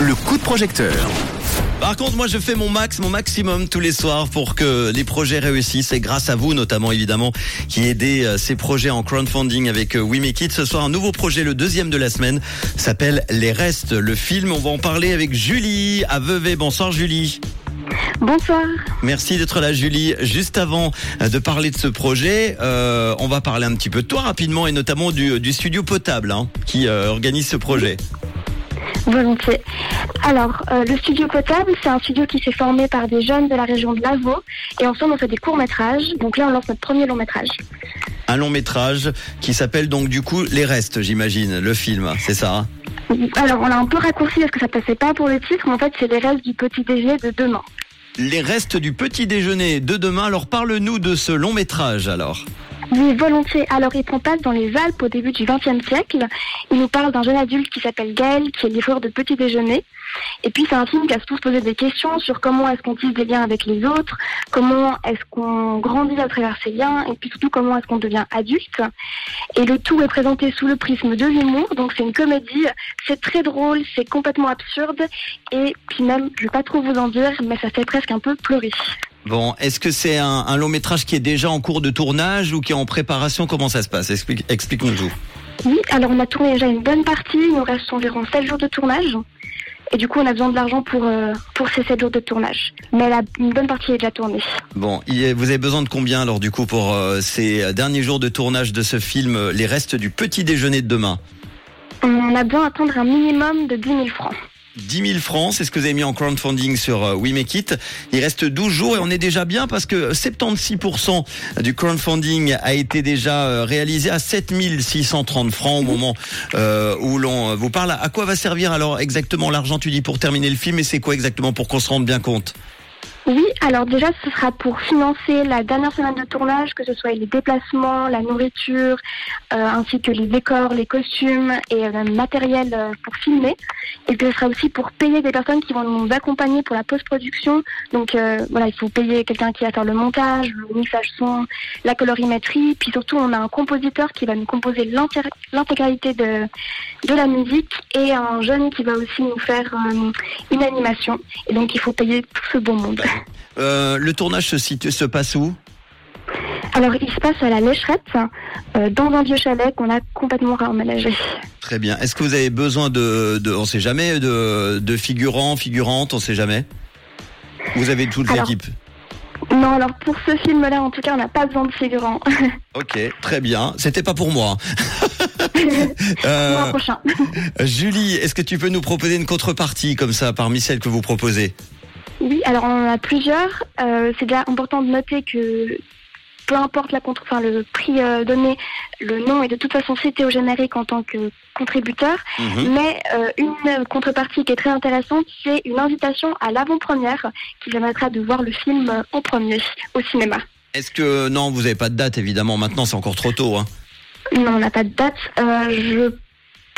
le coup de projecteur. Par contre, moi, je fais mon max, mon maximum tous les soirs pour que les projets réussissent. Et grâce à vous, notamment, évidemment, qui aidez euh, ces projets en crowdfunding avec euh, We Make It. Ce soir, un nouveau projet, le deuxième de la semaine, s'appelle Les Restes. Le film, on va en parler avec Julie à Vevey. Bonsoir, Julie. Bonsoir. Merci d'être là, Julie. Juste avant euh, de parler de ce projet, euh, on va parler un petit peu de toi rapidement et notamment du, du studio Potable hein, qui euh, organise ce projet. Volontiers. Alors, euh, le studio Potable, c'est un studio qui s'est formé par des jeunes de la région de Lavaux. Et ensemble, on fait des courts-métrages. Donc là, on lance notre premier long-métrage. Un long métrage qui s'appelle donc du coup Les Restes, j'imagine, le film, c'est ça hein? Alors, on l'a un peu raccourci parce que ça passait pas pour le titre, mais en fait, c'est les restes du petit déjeuner de demain. Les restes du petit déjeuner de demain. Alors parle-nous de ce long métrage alors. Oui, volontiers. Alors, il prend place dans les Alpes au début du XXe siècle. Il nous parle d'un jeune adulte qui s'appelle Gaël, qui est livreur de petit déjeuner. Et puis, c'est un film qui a se poser des questions sur comment est-ce qu'on tisse des liens avec les autres, comment est-ce qu'on grandit à travers ces liens, et puis surtout comment est-ce qu'on devient adulte. Et le tout est présenté sous le prisme de l'humour. Donc, c'est une comédie. C'est très drôle, c'est complètement absurde. Et puis même, je vais pas trop vous en dire, mais ça fait presque un peu pleurer. Bon, est-ce que c'est un, un long métrage qui est déjà en cours de tournage ou qui est en préparation? Comment ça se passe? Explique- Explique-nous tout. Oui, alors on a tourné déjà une bonne partie. Il nous reste environ 7 jours de tournage. Et du coup, on a besoin de l'argent pour, euh, pour ces 7 jours de tournage. Mais la, une bonne partie est déjà tournée. Bon, vous avez besoin de combien alors du coup pour euh, ces derniers jours de tournage de ce film, euh, Les Restes du petit déjeuner de demain? On a besoin d'attendre un minimum de 10 000 francs. 10 000 francs, c'est ce que vous avez mis en crowdfunding sur euh, We Make It. Il reste 12 jours et on est déjà bien parce que 76% du crowdfunding a été déjà euh, réalisé à 7 630 francs au moment euh, où l'on vous parle. À quoi va servir alors exactement l'argent, tu dis, pour terminer le film et c'est quoi exactement pour qu'on se rende bien compte? Oui, alors déjà, ce sera pour financer la dernière semaine de tournage, que ce soit les déplacements, la nourriture, euh, ainsi que les décors, les costumes et euh, le matériel euh, pour filmer. Et ce sera aussi pour payer des personnes qui vont nous accompagner pour la post-production. Donc euh, voilà, il faut payer quelqu'un qui va faire le montage, le mixage son, la colorimétrie. Puis surtout, on a un compositeur qui va nous composer l'intégralité de, de la musique et un jeune qui va aussi nous faire euh, une animation. Et donc, il faut payer tout ce beau monde. Euh, Le tournage se situe, se passe où? Alors, il se passe à la Lécherette, euh, dans un vieux chalet qu'on a complètement réaménagé. Très bien. Est-ce que vous avez besoin de, de on sait jamais, de, de figurants, figurantes, on sait jamais? Vous avez toute l'équipe Non, alors pour ce film-là, en tout cas, on n'a pas besoin de figurants. Ok, très bien. C'était pas pour moi. Euh, Mois prochain. Julie, est-ce que tu peux nous proposer une contrepartie comme ça parmi celles que vous proposez? Oui, alors on en a plusieurs. Euh, c'est déjà important de noter que peu importe la contre, enfin, le prix euh, donné, le nom est de toute façon cité au générique en tant que contributeur. Mhm. Mais euh, une contrepartie qui est très intéressante, c'est une invitation à l'avant-première qui permettra de voir le film en premier au cinéma. Est-ce que non, vous n'avez pas de date évidemment. Maintenant, c'est encore trop tôt. Hein. Non, on n'a pas de date. Je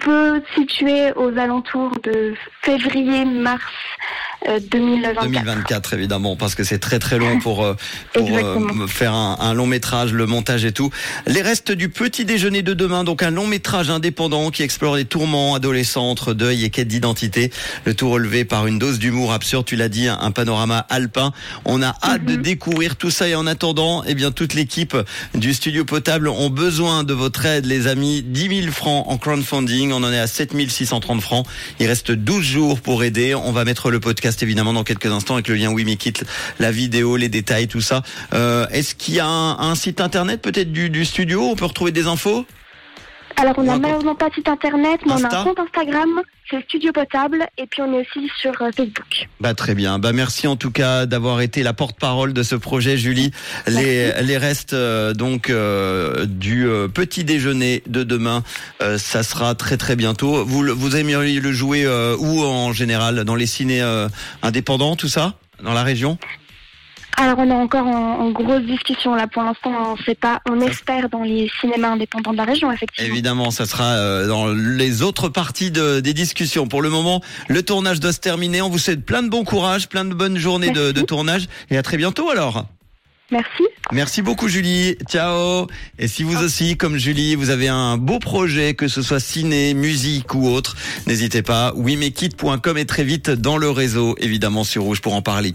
peux situer aux alentours de février-mars 2024. 2024 évidemment parce que c'est très très long pour, euh, pour euh, faire un, un long métrage, le montage et tout. Les restes du petit déjeuner de demain, donc un long métrage indépendant qui explore les tourments adolescents entre deuil et quête d'identité. Le tout relevé par une dose d'humour absurde, tu l'as dit, un, un panorama alpin. On a hâte de découvrir tout ça et en attendant, eh bien toute l'équipe du studio potable ont besoin de votre aide les amis. 10 000 francs en crowdfunding, on en est à 7 630 francs. Il reste 12 jours pour aider. On va mettre le podcast évidemment dans quelques instants avec le lien We Make It, la vidéo, les détails, tout ça. Euh, Est-ce qu'il y a un, site internet peut-être du, du studio On peut retrouver des infos? Alors, on n'a malheureusement pas de site internet, mais on a un compte Instagram, c'est Studio Potable, et puis on est aussi sur euh, Facebook. Bah très bien. Bah merci en tout cas d'avoir été la porte-parole de ce projet, Julie. Les les restes euh, donc euh, du euh, petit déjeuner de demain, euh, ça sera très très bientôt. Vous vous aimeriez le jouer euh, où en général? Dans les ciné euh, indépendants, tout ça, dans la région? Alors, on est encore en, en grosse discussion là. Pour l'instant, on sait pas. On espère dans les cinémas indépendants de la région, effectivement. Évidemment, ça sera euh, dans les autres parties de, des discussions. Pour le moment, le tournage doit se terminer. On vous souhaite plein de bon courage, plein de bonnes journées de, de tournage et à très bientôt alors. Merci. Merci beaucoup Julie. Ciao. Et si vous aussi, comme Julie, vous avez un beau projet, que ce soit ciné, musique ou autre, n'hésitez pas. WeMakeIt.com est très vite dans le réseau, évidemment sur Rouge pour en parler.